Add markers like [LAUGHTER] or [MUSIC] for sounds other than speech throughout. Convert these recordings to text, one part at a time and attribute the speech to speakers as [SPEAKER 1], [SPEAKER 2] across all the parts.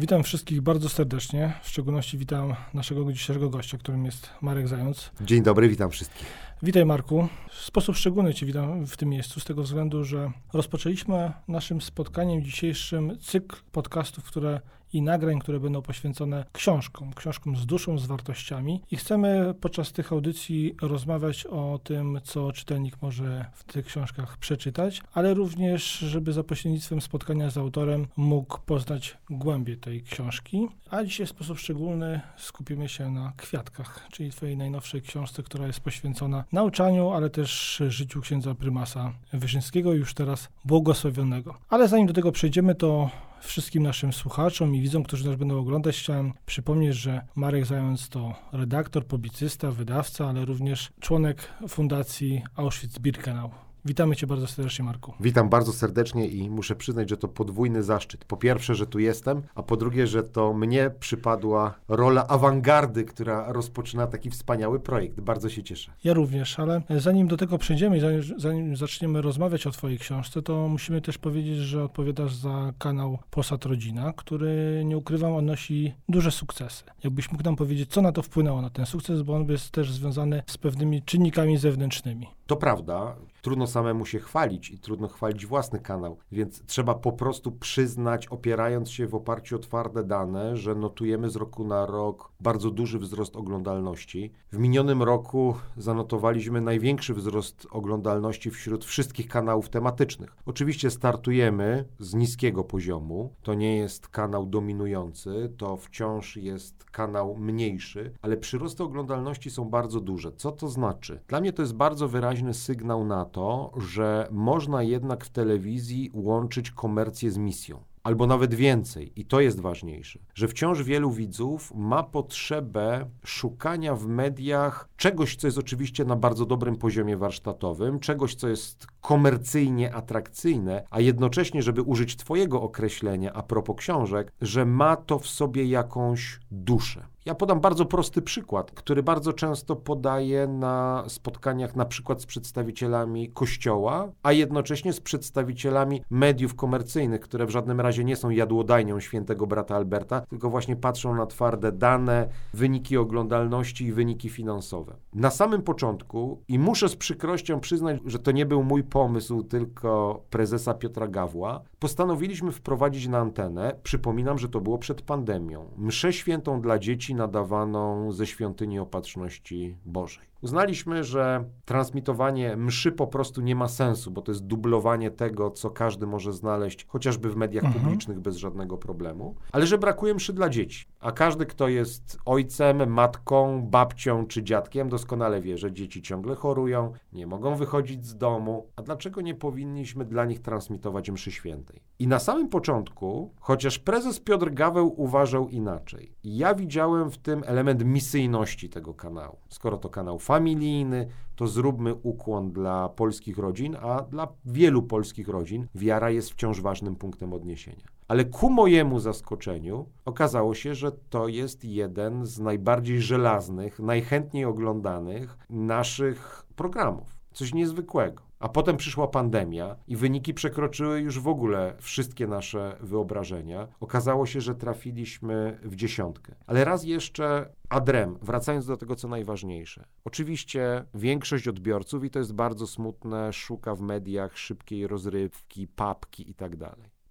[SPEAKER 1] Witam wszystkich bardzo serdecznie. W szczególności witam naszego dzisiejszego gościa, którym jest Marek Zając.
[SPEAKER 2] Dzień dobry, witam wszystkich.
[SPEAKER 1] Witaj Marku. W sposób szczególny Cię witam w tym miejscu, z tego względu, że rozpoczęliśmy naszym spotkaniem dzisiejszym cykl podcastów, które i nagrań, które będą poświęcone książkom, książkom z duszą, z wartościami. I chcemy podczas tych audycji rozmawiać o tym, co czytelnik może w tych książkach przeczytać, ale również, żeby za pośrednictwem spotkania z autorem mógł poznać głębie tej książki. A dzisiaj w sposób szczególny skupimy się na kwiatkach, czyli Twojej najnowszej książce, która jest poświęcona nauczaniu, ale też życiu księdza prymasa Wyszyńskiego, już teraz błogosławionego. Ale zanim do tego przejdziemy, to wszystkim naszym słuchaczom i widzom, którzy nas będą oglądać, chciałem przypomnieć, że Marek Zając to redaktor, publicysta, wydawca, ale również członek Fundacji Auschwitz-Birkenau. Witamy Cię bardzo serdecznie, Marku.
[SPEAKER 2] Witam bardzo serdecznie i muszę przyznać, że to podwójny zaszczyt. Po pierwsze, że tu jestem, a po drugie, że to mnie przypadła rola awangardy, która rozpoczyna taki wspaniały projekt. Bardzo się cieszę.
[SPEAKER 1] Ja również, ale zanim do tego przejdziemy i zanim, zanim zaczniemy rozmawiać o Twojej książce, to musimy też powiedzieć, że odpowiadasz za kanał Posad Rodzina, który, nie ukrywam, odnosi duże sukcesy. Jakbyś mógł nam powiedzieć, co na to wpłynęło, na ten sukces, bo on jest też związany z pewnymi czynnikami zewnętrznymi.
[SPEAKER 2] To prawda. Trudno samemu się chwalić i trudno chwalić własny kanał, więc trzeba po prostu przyznać, opierając się w oparciu o twarde dane, że notujemy z roku na rok bardzo duży wzrost oglądalności. W minionym roku zanotowaliśmy największy wzrost oglądalności wśród wszystkich kanałów tematycznych. Oczywiście startujemy z niskiego poziomu. To nie jest kanał dominujący, to wciąż jest kanał mniejszy, ale przyrosty oglądalności są bardzo duże. Co to znaczy? Dla mnie to jest bardzo wyraźny sygnał na to, że można jednak w telewizji łączyć komercję z misją albo nawet więcej, i to jest ważniejsze, że wciąż wielu widzów ma potrzebę szukania w mediach czegoś, co jest oczywiście na bardzo dobrym poziomie warsztatowym, czegoś, co jest komercyjnie atrakcyjne, a jednocześnie, żeby użyć Twojego określenia a propos książek, że ma to w sobie jakąś duszę. Ja podam bardzo prosty przykład, który bardzo często podaję na spotkaniach na przykład z przedstawicielami kościoła, a jednocześnie z przedstawicielami mediów komercyjnych, które w żadnym razie nie są jadłodajnią świętego brata Alberta, tylko właśnie patrzą na twarde dane, wyniki oglądalności i wyniki finansowe. Na samym początku, i muszę z przykrością przyznać, że to nie był mój pomysł, tylko prezesa Piotra Gawła, postanowiliśmy wprowadzić na antenę, przypominam, że to było przed pandemią, mszę świętą dla dzieci nadawaną ze świątyni Opatrzności Bożej. Uznaliśmy, że transmitowanie mszy po prostu nie ma sensu, bo to jest dublowanie tego, co każdy może znaleźć chociażby w mediach mhm. publicznych bez żadnego problemu, ale że brakuje mszy dla dzieci. A każdy, kto jest ojcem, matką, babcią czy dziadkiem, doskonale wie, że dzieci ciągle chorują, nie mogą wychodzić z domu. A dlaczego nie powinniśmy dla nich transmitować mszy świętej? I na samym początku, chociaż prezes Piotr Gaweł uważał inaczej, ja widziałem w tym element misyjności tego kanału. Skoro to kanał familijny, to zróbmy ukłon dla polskich rodzin, a dla wielu polskich rodzin wiara jest wciąż ważnym punktem odniesienia. Ale ku mojemu zaskoczeniu okazało się, że to jest jeden z najbardziej żelaznych, najchętniej oglądanych naszych programów. Coś niezwykłego. A potem przyszła pandemia i wyniki przekroczyły już w ogóle wszystkie nasze wyobrażenia. Okazało się, że trafiliśmy w dziesiątkę. Ale raz jeszcze adrem, wracając do tego, co najważniejsze. Oczywiście większość odbiorców, i to jest bardzo smutne, szuka w mediach szybkiej rozrywki, papki i tak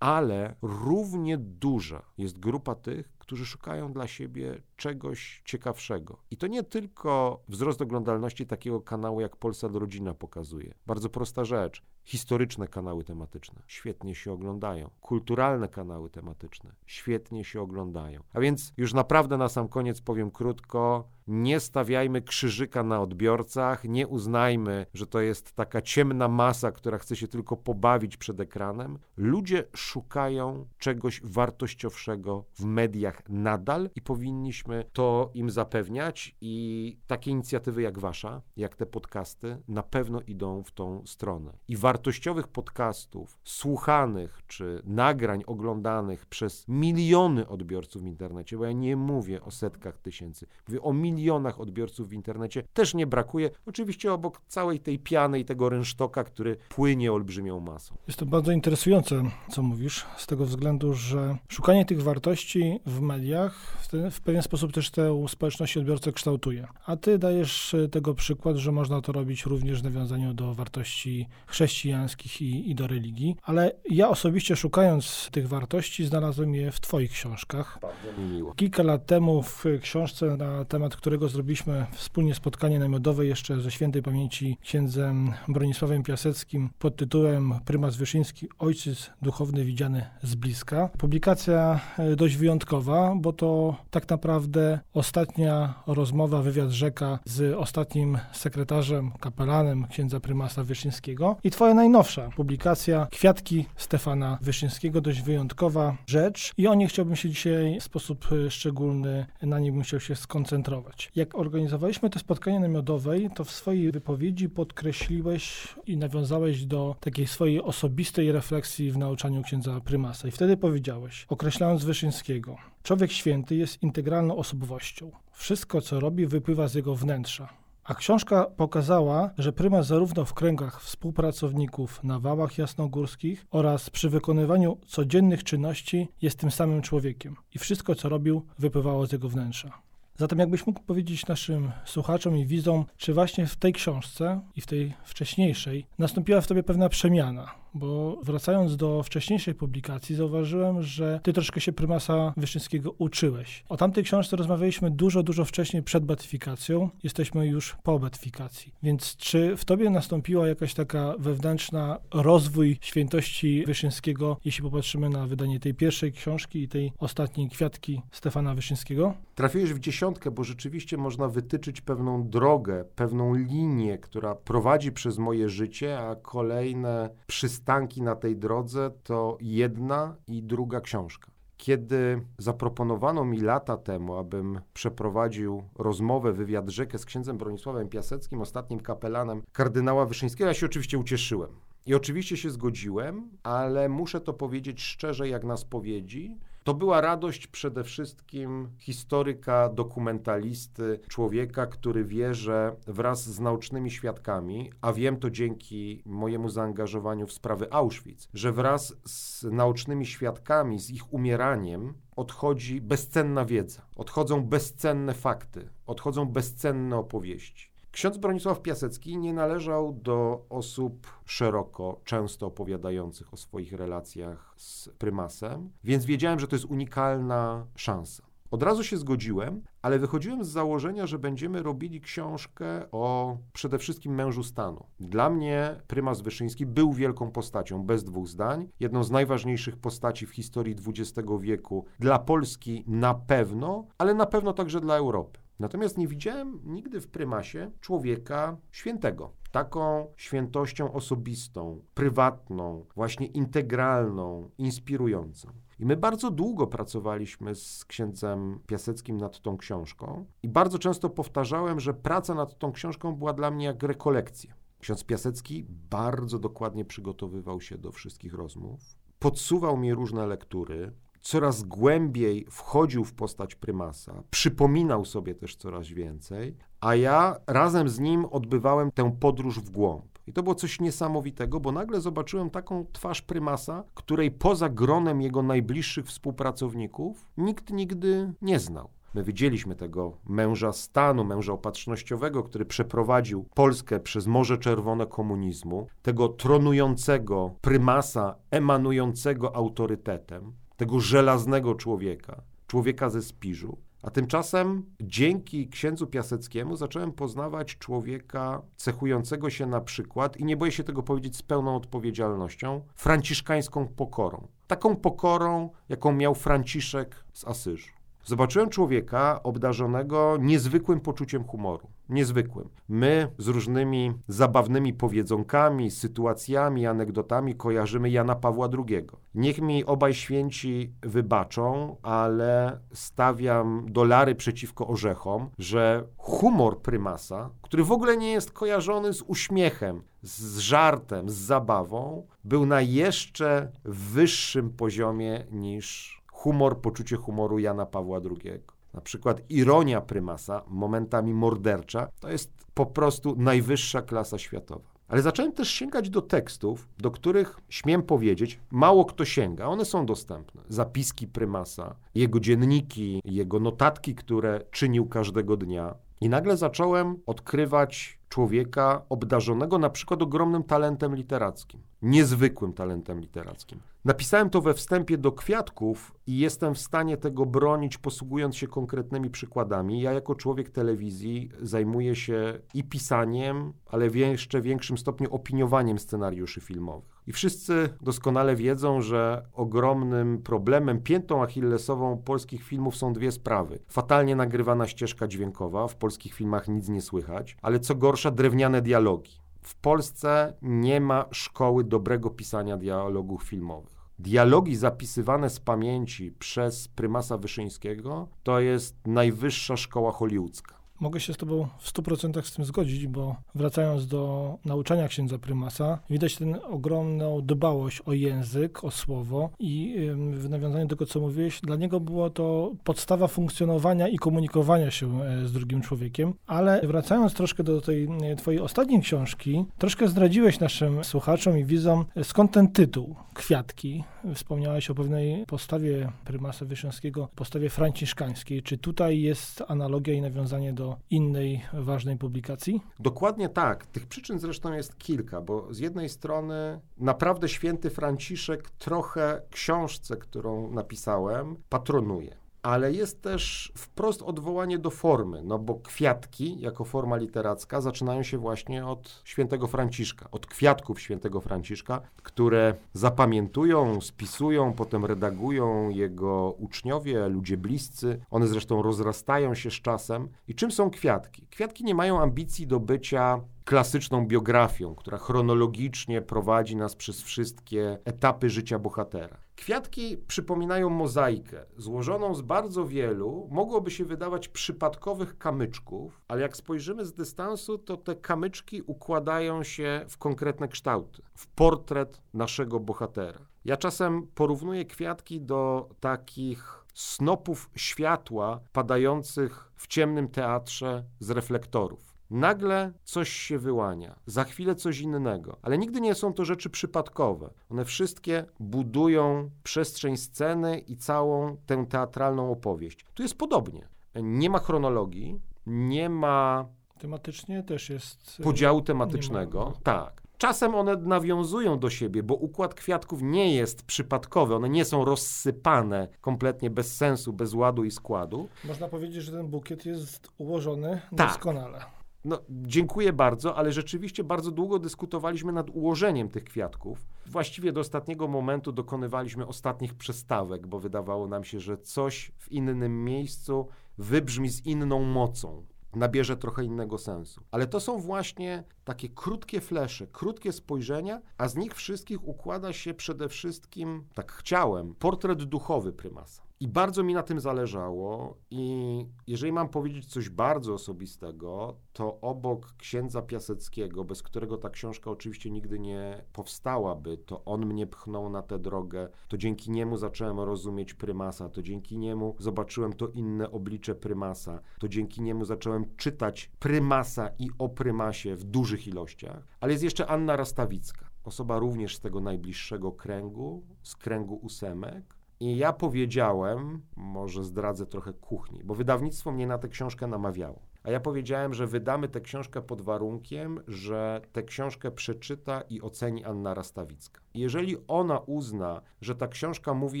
[SPEAKER 2] ale równie duża jest grupa tych, którzy szukają dla siebie czegoś ciekawszego. I to nie tylko wzrost oglądalności takiego kanału jak Polsat Rodzina pokazuje. Bardzo prosta rzecz. Historyczne kanały tematyczne świetnie się oglądają. Kulturalne kanały tematyczne świetnie się oglądają. A więc już naprawdę na sam koniec powiem krótko, nie stawiajmy krzyżyka na odbiorcach, nie uznajmy, że to jest taka ciemna masa, która chce się tylko pobawić przed ekranem. Ludzie szukają czegoś wartościowszego w mediach nadal i powinniśmy to im zapewniać i takie inicjatywy jak wasza, jak te podcasty na pewno idą w tą stronę. I wartościowych podcastów, słuchanych czy nagrań oglądanych przez miliony odbiorców w internecie, bo ja nie mówię o setkach tysięcy, mówię o milionach milionach odbiorców w internecie też nie brakuje. Oczywiście obok całej tej piany i tego rynsztoka, który płynie olbrzymią masą.
[SPEAKER 1] Jest to bardzo interesujące, co mówisz, z tego względu, że szukanie tych wartości w mediach w, te, w pewien sposób też tę społeczność odbiorcę kształtuje. A ty dajesz e, tego przykład, że można to robić również w nawiązaniu do wartości chrześcijańskich i, i do religii, ale ja osobiście szukając tych wartości znalazłem je w twoich książkach.
[SPEAKER 2] Bardzo mi miło.
[SPEAKER 1] Kilka lat temu w książce, na temat którego zrobiliśmy wspólnie spotkanie namiotowe jeszcze ze świętej pamięci księdzem Bronisławem Piaseckim pod tytułem Prymas Wyszyński, ojciec duchowny widziany z bliska. Publikacja e, dość wyjątkowa, bo to tak naprawdę ostatnia rozmowa, wywiad rzeka z ostatnim sekretarzem, kapelanem księdza prymasa Wyszyńskiego i twoja najnowsza publikacja Kwiatki Stefana Wyszyńskiego, dość wyjątkowa rzecz i o niej chciałbym się dzisiaj w sposób e, szczególny, na niej bym chciał się skoncentrować. Jak organizowaliśmy to spotkanie namiotowej, to w swojej wypowiedzi podkreśliłeś i nawiązałeś do takiej swojej osobistej refleksji w nauczaniu księdza prymasa i wtedy powiedziałeś, określając Wyszyńskiego, człowiek święty jest integralną osobowością. Wszystko, co robi, wypływa z jego wnętrza. A książka pokazała, że prymas zarówno w kręgach współpracowników na wałach jasnogórskich oraz przy wykonywaniu codziennych czynności jest tym samym człowiekiem i wszystko, co robił, wypływało z jego wnętrza. Zatem jakbyś mógł powiedzieć naszym słuchaczom i widzom, czy właśnie w tej książce i w tej wcześniejszej nastąpiła w tobie pewna przemiana? Bo wracając do wcześniejszej publikacji, zauważyłem, że ty troszkę się prymasa Wyszyńskiego uczyłeś. O tamtej książce rozmawialiśmy dużo, dużo wcześniej przed betyfikacją. Jesteśmy już po betyfikacji. Więc czy w tobie nastąpiła jakaś taka wewnętrzna rozwój świętości Wyszyńskiego, jeśli popatrzymy na wydanie tej pierwszej książki i tej ostatniej kwiatki Stefana Wyszyńskiego?
[SPEAKER 2] Trafiłeś w dziesiątkę, bo rzeczywiście można wytyczyć pewną drogę, pewną linię, która prowadzi przez moje życie, a kolejne przystanki przystanki na tej drodze to jedna i druga książka. Kiedy zaproponowano mi lata temu, abym przeprowadził rozmowę, wywiad rzekę z księdzem Bronisławem Piaseckim, ostatnim kapelanem kardynała Wyszyńskiego, ja się oczywiście ucieszyłem. I oczywiście się zgodziłem, ale muszę to powiedzieć szczerze, jak na spowiedzi, to była radość przede wszystkim historyka, dokumentalisty, człowieka, który wie, że wraz z naucznymi świadkami, a wiem to dzięki mojemu zaangażowaniu w sprawy Auschwitz, że wraz z naucznymi świadkami, z ich umieraniem, odchodzi bezcenna wiedza, odchodzą bezcenne fakty, odchodzą bezcenne opowieści. Ksiądz Bronisław Piasecki nie należał do osób szeroko, często opowiadających o swoich relacjach z prymasem, więc wiedziałem, że to jest unikalna szansa. Od razu się zgodziłem, ale wychodziłem z założenia, że będziemy robili książkę o przede wszystkim mężu stanu. Dla mnie prymas Wyszyński był wielką postacią, bez dwóch zdań. Jedną z najważniejszych postaci w historii XX wieku. Dla Polski na pewno, ale na pewno także dla Europy. Natomiast nie widziałem nigdy w prymasie człowieka świętego. Taką świętością osobistą, prywatną, właśnie integralną, inspirującą. I my bardzo długo pracowaliśmy z księdzem Piaseckim nad tą książką i bardzo często powtarzałem, że praca nad tą książką była dla mnie jak rekolekcja. Ksiądz Piasecki bardzo dokładnie przygotowywał się do wszystkich rozmów, podsuwał mi różne lektury, coraz głębiej wchodził w postać prymasa, przypominał sobie też coraz więcej, a ja razem z nim odbywałem tę podróż w głąb. I to było coś niesamowitego, bo nagle zobaczyłem taką twarz prymasa, której poza gronem jego najbliższych współpracowników nikt nigdy nie znał. My widzieliśmy tego męża stanu, męża opatrznościowego, który przeprowadził Polskę przez Morze Czerwone komunizmu, tego tronującego prymasa, emanującego autorytetem tego żelaznego człowieka, człowieka ze Spiżu. A tymczasem dzięki księdzu Piaseckiemu zacząłem poznawać człowieka cechującego się na przykład, i nie boję się tego powiedzieć z pełną odpowiedzialnością, franciszkańską pokorą. Taką pokorą, jaką miał Franciszek z Asyżu. Zobaczyłem człowieka obdarzonego niezwykłym poczuciem humoru. Niezwykłym. My z różnymi zabawnymi powiedzonkami, sytuacjami, anegdotami kojarzymy Jana Pawła II. Niech mi obaj święci wybaczą, ale stawiam dolary przeciwko orzechom, że humor prymasa, który w ogóle nie jest kojarzony z uśmiechem, z żartem, z zabawą, był na jeszcze wyższym poziomie niż humor, poczucie humoru Jana Pawła II. Na przykład ironia prymasa, momentami mordercza, to jest po prostu najwyższa klasa światowa. Ale zacząłem też sięgać do tekstów, do których śmiem powiedzieć, mało kto sięga. One są dostępne. Zapiski prymasa, jego dzienniki, jego notatki, które czynił każdego dnia. I nagle zacząłem odkrywać człowieka obdarzonego na przykład ogromnym talentem literackim, niezwykłym talentem literackim. Napisałem to we wstępie do kwiatków i jestem w stanie tego bronić, posługując się konkretnymi przykładami. Ja, jako człowiek telewizji, zajmuję się i pisaniem, ale w jeszcze większym stopniu opiniowaniem scenariuszy filmowych. I wszyscy doskonale wiedzą, że ogromnym problemem, piętą achillesową polskich filmów są dwie sprawy. Fatalnie nagrywana ścieżka dźwiękowa, w polskich filmach nic nie słychać, ale co gorsza, drewniane dialogi. W Polsce nie ma szkoły dobrego pisania dialogów filmowych. Dialogi zapisywane z pamięci przez prymasa Wyszyńskiego to jest najwyższa szkoła hollywoodzka.
[SPEAKER 1] Mogę się z Tobą w 100% z tym zgodzić, bo wracając do nauczania księdza prymasa, widać tę ogromną dbałość o język, o słowo i w nawiązaniu do tego, co mówiłeś, dla niego było to podstawa funkcjonowania i komunikowania się e, z drugim człowiekiem. Ale wracając troszkę do tej e, Twojej ostatniej książki, troszkę zdradziłeś naszym słuchaczom i widzom, e, skąd ten tytuł, Kwiatki. Wspomniałeś o pewnej postawie prymasa Wyszyńskiego, postawie franciszkańskiej. Czy tutaj jest analogia i nawiązanie do innej ważnej publikacji?
[SPEAKER 2] Dokładnie tak. Tych przyczyn zresztą jest kilka, bo z jednej strony naprawdę święty Franciszek trochę książce, którą napisałem, patronuje ale jest też wprost odwołanie do formy, no bo kwiatki jako forma literacka zaczynają się właśnie od świętego Franciszka, od kwiatków świętego Franciszka, które zapamiętują, spisują, potem redagują jego uczniowie, ludzie bliscy. One zresztą rozrastają się z czasem. I czym są kwiatki? Kwiatki nie mają ambicji do bycia klasyczną biografią, która chronologicznie prowadzi nas przez wszystkie etapy życia bohatera. Kwiatki przypominają mozaikę, złożoną z bardzo wielu, mogłoby się wydawać przypadkowych kamyczków, ale jak spojrzymy z dystansu, to te kamyczki układają się w konkretne kształty, w portret naszego bohatera. Ja czasem porównuję kwiatki do takich snopów światła padających w ciemnym teatrze z reflektorów. Nagle coś się wyłania, za chwilę coś innego, ale nigdy nie są to rzeczy przypadkowe. One wszystkie budują przestrzeń sceny i całą tę teatralną opowieść. Tu jest podobnie. Nie ma chronologii, nie ma.
[SPEAKER 1] Tematycznie też jest.
[SPEAKER 2] Y, podziału tematycznego. Tak. Czasem one nawiązują do siebie, bo układ kwiatków nie jest przypadkowy, one nie są rozsypane kompletnie bez sensu, bez ładu i składu.
[SPEAKER 1] Można powiedzieć, że ten bukiet jest ułożony tak. doskonale.
[SPEAKER 2] No, dziękuję bardzo, ale rzeczywiście bardzo długo dyskutowaliśmy nad ułożeniem tych kwiatków. Właściwie do ostatniego momentu dokonywaliśmy ostatnich przestawek, bo wydawało nam się, że coś w innym miejscu wybrzmi z inną mocą nabierze trochę innego sensu. Ale to są właśnie takie krótkie flesze, krótkie spojrzenia, a z nich wszystkich układa się przede wszystkim, tak chciałem, portret duchowy prymasa. I bardzo mi na tym zależało. I jeżeli mam powiedzieć coś bardzo osobistego, to obok księdza Piaseckiego, bez którego ta książka oczywiście nigdy nie powstałaby, to on mnie pchnął na tę drogę, to dzięki niemu zacząłem rozumieć prymasa, to dzięki niemu zobaczyłem to inne oblicze prymasa, to dzięki niemu zacząłem czytać prymasa i o prymasie w dużych ilościach. Ale jest jeszcze Anna Rastawicka, osoba również z tego najbliższego kręgu, z kręgu ósemek i ja powiedziałem, może zdradzę trochę kuchni, bo wydawnictwo mnie na tę książkę namawiało. A ja powiedziałem, że wydamy tę książkę pod warunkiem, że tę książkę przeczyta i oceni Anna Rastawicka. Jeżeli ona uzna, że ta książka mówi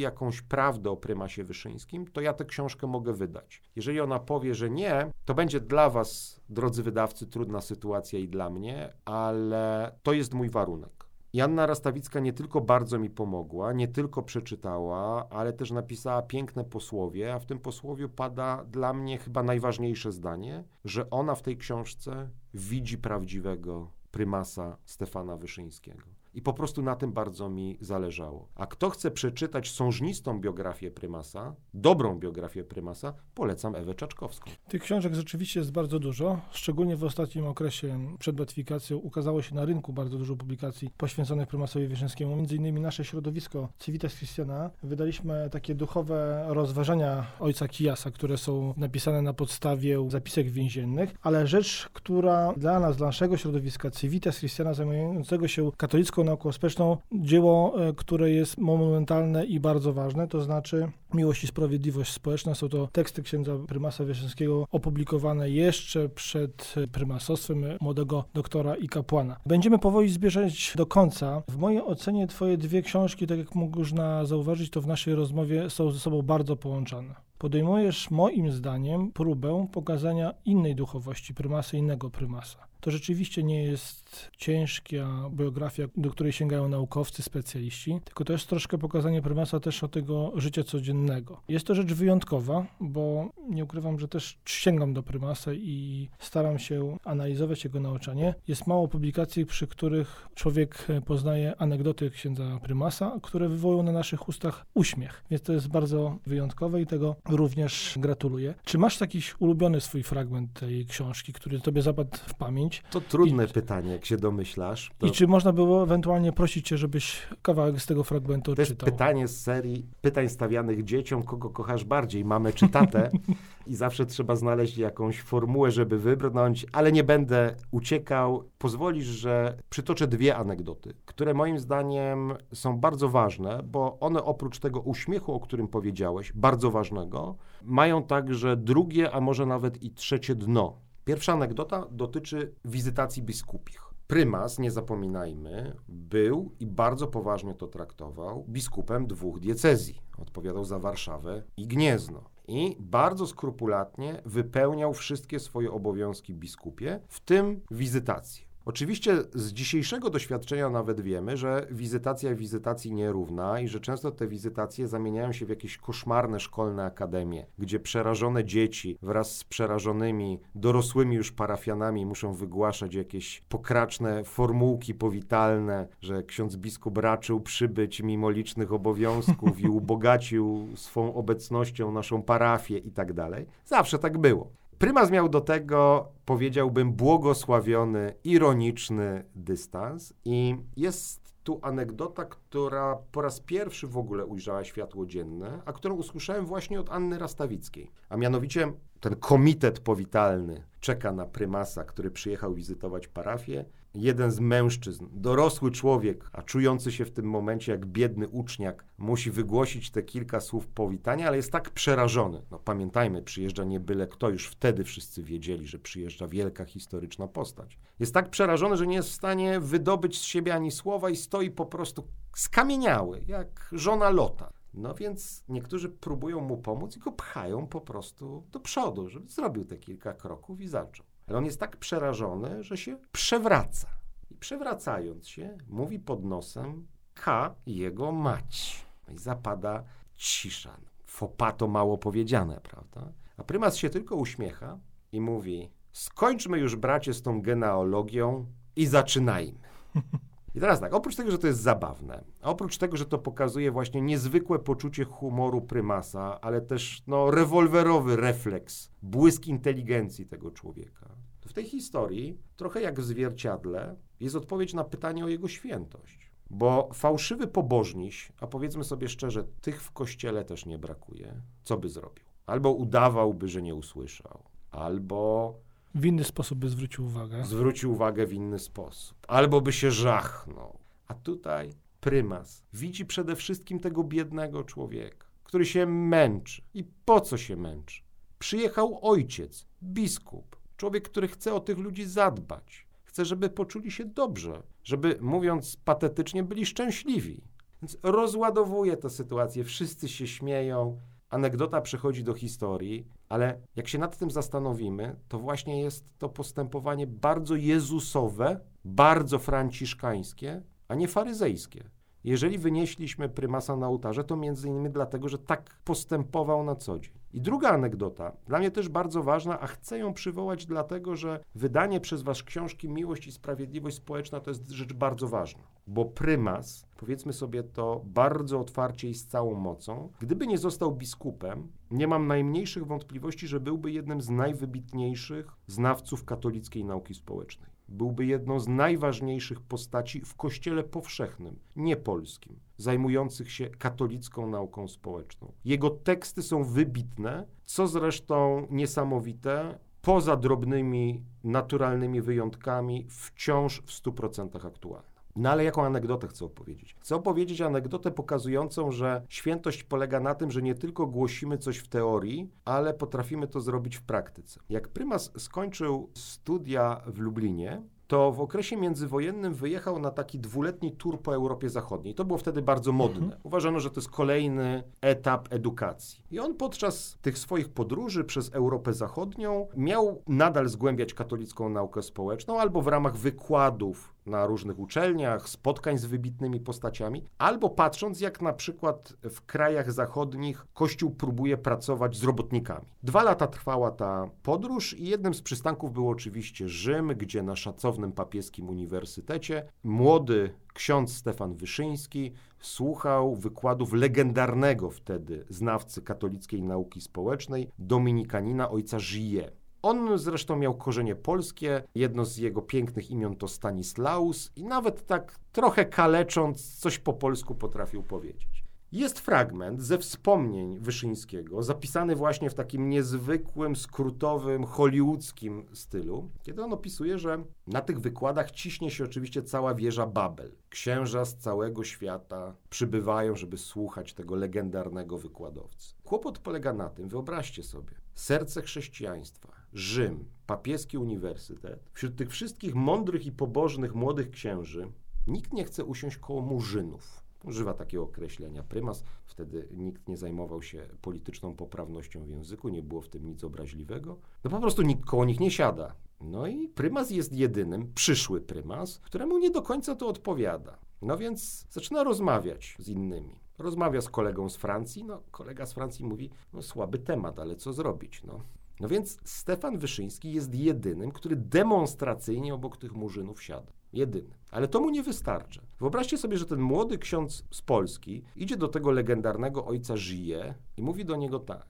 [SPEAKER 2] jakąś prawdę o prymasie Wyszyńskim, to ja tę książkę mogę wydać. Jeżeli ona powie, że nie, to będzie dla was, drodzy wydawcy, trudna sytuacja i dla mnie, ale to jest mój warunek. Janna Rastawicka nie tylko bardzo mi pomogła, nie tylko przeczytała, ale też napisała piękne posłowie, a w tym posłowiu pada dla mnie chyba najważniejsze zdanie, że ona w tej książce widzi prawdziwego prymasa Stefana Wyszyńskiego. I po prostu na tym bardzo mi zależało. A kto chce przeczytać sążnistą biografię prymasa, dobrą biografię prymasa, polecam Ewę Czaczkowską.
[SPEAKER 1] Tych książek rzeczywiście jest bardzo dużo, szczególnie w ostatnim okresie przed beatyfikacją ukazało się na rynku bardzo dużo publikacji poświęconych prymasowi Wyszyńskiemu. Między innymi nasze środowisko Civitas Christiana wydaliśmy takie duchowe rozważania ojca Kijasa, które są napisane na podstawie zapisek więziennych, ale rzecz, która dla nas, dla naszego środowiska Civitas Christiana zajmującego się katolicką nauką społeczną, dzieło, e, które jest monumentalne i bardzo ważne, to znaczy Miłość i Sprawiedliwość Społeczna. Są to teksty księdza prymasa Wyszyńskiego opublikowane jeszcze przed prymasostwem młodego doktora i kapłana. Będziemy powoli zbierzać do końca. W mojej ocenie twoje dwie książki, tak jak można zauważyć, to w naszej rozmowie są ze sobą bardzo połączone podejmujesz moim zdaniem próbę pokazania innej duchowości prymasa, innego prymasa. To rzeczywiście nie jest ciężka biografia, do której sięgają naukowcy, specjaliści, tylko to jest troszkę pokazanie prymasa też o tego życia codziennego. Jest to rzecz wyjątkowa, bo nie ukrywam, że też sięgam do prymasa i staram się analizować jego nauczanie. Jest mało publikacji, przy których człowiek poznaje anegdoty księdza prymasa, które wywołują na naszych ustach uśmiech. Więc to jest bardzo wyjątkowe i tego również gratuluję. Czy masz jakiś ulubiony swój fragment tej książki, który tobie zapadł w pamięć?
[SPEAKER 2] To trudne I, pytanie, jak się domyślasz. To...
[SPEAKER 1] I czy można było ewentualnie prosić cię, żebyś kawałek z tego fragmentu
[SPEAKER 2] to jest
[SPEAKER 1] czytał?
[SPEAKER 2] pytanie z serii pytań stawianych dzieciom, kogo kochasz bardziej, mamę czy tatę? [LAUGHS] I zawsze trzeba znaleźć jakąś formułę, żeby wybrnąć, ale nie będę uciekał. Pozwolisz, że przytoczę dwie anegdoty, które moim zdaniem są bardzo ważne, bo one oprócz tego uśmiechu, o którym powiedziałeś, bardzo ważnego, mają także drugie, a może nawet i trzecie dno. Pierwsza anegdota dotyczy wizytacji biskupich. Prymas, nie zapominajmy, był i bardzo poważnie to traktował biskupem dwóch diecezji. Odpowiadał za Warszawę i Gniezno. I bardzo skrupulatnie wypełniał wszystkie swoje obowiązki biskupie, w tym wizytacje. Oczywiście z dzisiejszego doświadczenia nawet wiemy, że wizytacja wizytacji nierówna i że często te wizytacje zamieniają się w jakieś koszmarne szkolne akademie, gdzie przerażone dzieci wraz z przerażonymi dorosłymi już parafianami muszą wygłaszać jakieś pokraczne formułki powitalne, że ksiądz biskup raczył przybyć mimo licznych obowiązków i [LAUGHS] ubogacił swą obecnością naszą parafię i tak dalej. Zawsze tak było. Prymas miał do tego, powiedziałbym, błogosławiony, ironiczny dystans i jest tu anegdota, która po raz pierwszy w ogóle ujrzała światło dzienne, a którą usłyszałem właśnie od Anny Rastawickiej. A mianowicie ten komitet powitalny czeka na prymasa, który przyjechał wizytować parafię jeden z mężczyzn, dorosły człowiek, a czujący się w tym momencie jak biedny uczniak, musi wygłosić te kilka słów powitania, ale jest tak przerażony. No pamiętajmy, przyjeżdża nie byle kto, już wtedy wszyscy wiedzieli, że przyjeżdża wielka historyczna postać. Jest tak przerażony, że nie jest w stanie wydobyć z siebie ani słowa i stoi po prostu skamieniały, jak żona Lota. No więc niektórzy próbują mu pomóc i go pchają po prostu do przodu, żeby zrobił te kilka kroków i zaczął. Ale on jest tak przerażony, że się przewraca. I przewracając się, mówi pod nosem K jego mać. No I zapada cisza. Fopato mało powiedziane, prawda? A prymas się tylko uśmiecha i mówi: Skończmy już, bracie, z tą genealogią i zaczynajmy. [LAUGHS] I teraz tak, oprócz tego, że to jest zabawne, oprócz tego, że to pokazuje właśnie niezwykłe poczucie humoru prymasa, ale też no, rewolwerowy refleks, błysk inteligencji tego człowieka, to w tej historii, trochę jak w zwierciadle, jest odpowiedź na pytanie o jego świętość. Bo fałszywy pobożniś, a powiedzmy sobie szczerze, tych w kościele też nie brakuje, co by zrobił? Albo udawałby, że nie usłyszał, albo
[SPEAKER 1] w inny sposób by zwrócił uwagę.
[SPEAKER 2] Zwrócił uwagę w inny sposób. Albo by się żachnął. A tutaj prymas widzi przede wszystkim tego biednego człowieka, który się męczy. I po co się męczy? Przyjechał ojciec, biskup, człowiek, który chce o tych ludzi zadbać. Chce, żeby poczuli się dobrze, żeby, mówiąc patetycznie, byli szczęśliwi. Więc rozładowuje tę sytuację, wszyscy się śmieją, anegdota przechodzi do historii, ale jak się nad tym zastanowimy, to właśnie jest to postępowanie bardzo jezusowe, bardzo franciszkańskie, a nie faryzejskie. Jeżeli wynieśliśmy prymasa na ołtarze, to między innymi dlatego, że tak postępował na co dzień. I druga anegdota, dla mnie też bardzo ważna, a chcę ją przywołać dlatego, że wydanie przez was książki Miłość i Sprawiedliwość Społeczna to jest rzecz bardzo ważna, bo prymas, powiedzmy sobie to bardzo otwarcie i z całą mocą, gdyby nie został biskupem, nie mam najmniejszych wątpliwości, że byłby jednym z najwybitniejszych znawców katolickiej nauki społecznej. Byłby jedną z najważniejszych postaci w Kościele powszechnym, nie polskim, zajmujących się katolicką nauką społeczną. Jego teksty są wybitne, co zresztą niesamowite, poza drobnymi, naturalnymi wyjątkami, wciąż w 100% aktualne. No ale jaką anegdotę chcę opowiedzieć? Chcę opowiedzieć anegdotę pokazującą, że świętość polega na tym, że nie tylko głosimy coś w teorii, ale potrafimy to zrobić w praktyce. Jak prymas skończył studia w Lublinie, to w okresie międzywojennym wyjechał na taki dwuletni tour po Europie Zachodniej. To było wtedy bardzo modne. Mhm. Uważano, że to jest kolejny etap edukacji. I on podczas tych swoich podróży przez Europę Zachodnią miał nadal zgłębiać katolicką naukę społeczną albo w ramach wykładów na różnych uczelniach, spotkań z wybitnymi postaciami, albo patrząc, jak na przykład w krajach zachodnich Kościół próbuje pracować z robotnikami. Dwa lata trwała ta podróż i jednym z przystanków był oczywiście Rzym, gdzie na szacownym papieskim uniwersytecie młody ksiądz Stefan Wyszyński słuchał wykładów legendarnego wtedy znawcy katolickiej nauki społecznej, dominikanina ojca Żyje. On zresztą miał korzenie polskie, jedno z jego pięknych imion to Stanislaus i nawet tak trochę kalecząc coś po polsku potrafił powiedzieć. Jest fragment ze wspomnień Wyszyńskiego, zapisany właśnie w takim niezwykłym, skrótowym, hollywoodzkim stylu, kiedy on opisuje, że na tych wykładach ciśnie się oczywiście cała wieża Babel. Księża z całego świata przybywają, żeby słuchać tego legendarnego wykładowcy. Kłopot polega na tym, wyobraźcie sobie, serce chrześcijaństwa, Rzym, papieski uniwersytet, wśród tych wszystkich mądrych i pobożnych młodych księży, nikt nie chce usiąść koło murzynów. Używa takiego określenia prymas. Wtedy nikt nie zajmował się polityczną poprawnością w języku, nie było w tym nic obraźliwego. No po prostu nikt koło nich nie siada. No i prymas jest jedynym, przyszły prymas, któremu nie do końca to odpowiada. No więc zaczyna rozmawiać z innymi. Rozmawia z kolegą z Francji, no kolega z Francji mówi, no słaby temat, ale co zrobić, no. No więc Stefan Wyszyński jest jedynym, który demonstracyjnie obok tych murzynów siada. Jedyny. Ale to mu nie wystarcza. Wyobraźcie sobie, że ten młody ksiądz z Polski idzie do tego legendarnego ojca Żyje i mówi do niego tak.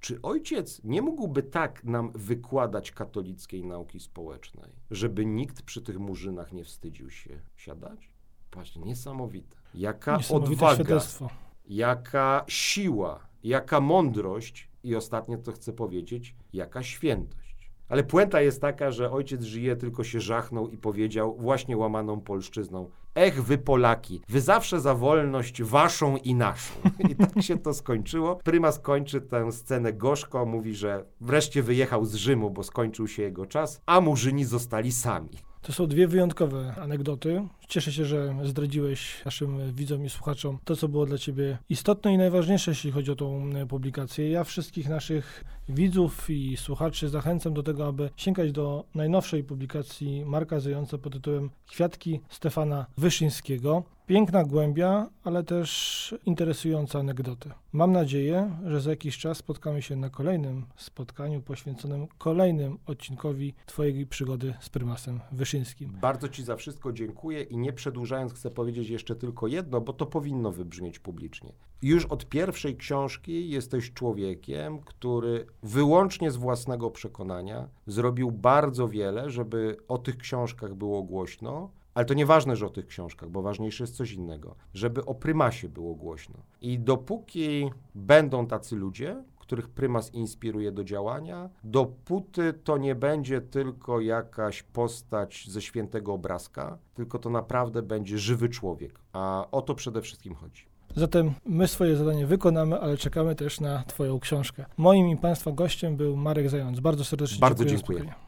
[SPEAKER 2] Czy ojciec nie mógłby tak nam wykładać katolickiej nauki społecznej, żeby nikt przy tych murzynach nie wstydził się siadać? Właśnie niesamowite. Jaka Niesamowite odwaga, świadectwo. jaka siła, jaka mądrość i ostatnie, co chcę powiedzieć, jaka świętość. Ale puenta jest taka, że ojciec żyje, tylko się żachnął i powiedział właśnie łamaną polszczyzną: Ech, wy Polaki, wy zawsze za wolność waszą i naszą. [LAUGHS] I tak się to skończyło. Prymas kończy tę scenę gorzko, mówi, że wreszcie wyjechał z Rzymu, bo skończył się jego czas, a murzyni zostali sami.
[SPEAKER 1] To są dwie wyjątkowe anegdoty. Cieszę się, że zdradziłeś naszym widzom i słuchaczom to, co było dla Ciebie istotne i najważniejsze, jeśli chodzi o tą publikację. Ja wszystkich naszych widzów i słuchaczy zachęcam do tego, aby sięgać do najnowszej publikacji Marka Zająca pod tytułem Kwiatki Stefana Wyszyńskiego. Piękna głębia, ale też interesująca anegdoty. Mam nadzieję, że za jakiś czas spotkamy się na kolejnym spotkaniu poświęconym kolejnym odcinkowi Twojej przygody z prymasem Wyszyńskim.
[SPEAKER 2] Bardzo Ci za wszystko dziękuję nie przedłużając chcę powiedzieć jeszcze tylko jedno, bo to powinno wybrzmieć publicznie. Już od pierwszej książki jesteś człowiekiem, który wyłącznie z własnego przekonania zrobił bardzo wiele, żeby o tych książkach było głośno, ale to nieważne, że o tych książkach, bo ważniejsze jest coś innego, żeby o prymasie było głośno. I dopóki będą tacy ludzie, których prymas inspiruje do działania, dopóty to nie będzie tylko jakaś postać ze świętego obrazka, tylko to naprawdę będzie żywy człowiek. A o to przede wszystkim chodzi.
[SPEAKER 1] Zatem my swoje zadanie wykonamy, ale czekamy też na Twoją książkę. Moim i Państwa gościem był Marek Zając. Bardzo serdecznie
[SPEAKER 2] Bardzo
[SPEAKER 1] dziękuję.
[SPEAKER 2] dziękuję.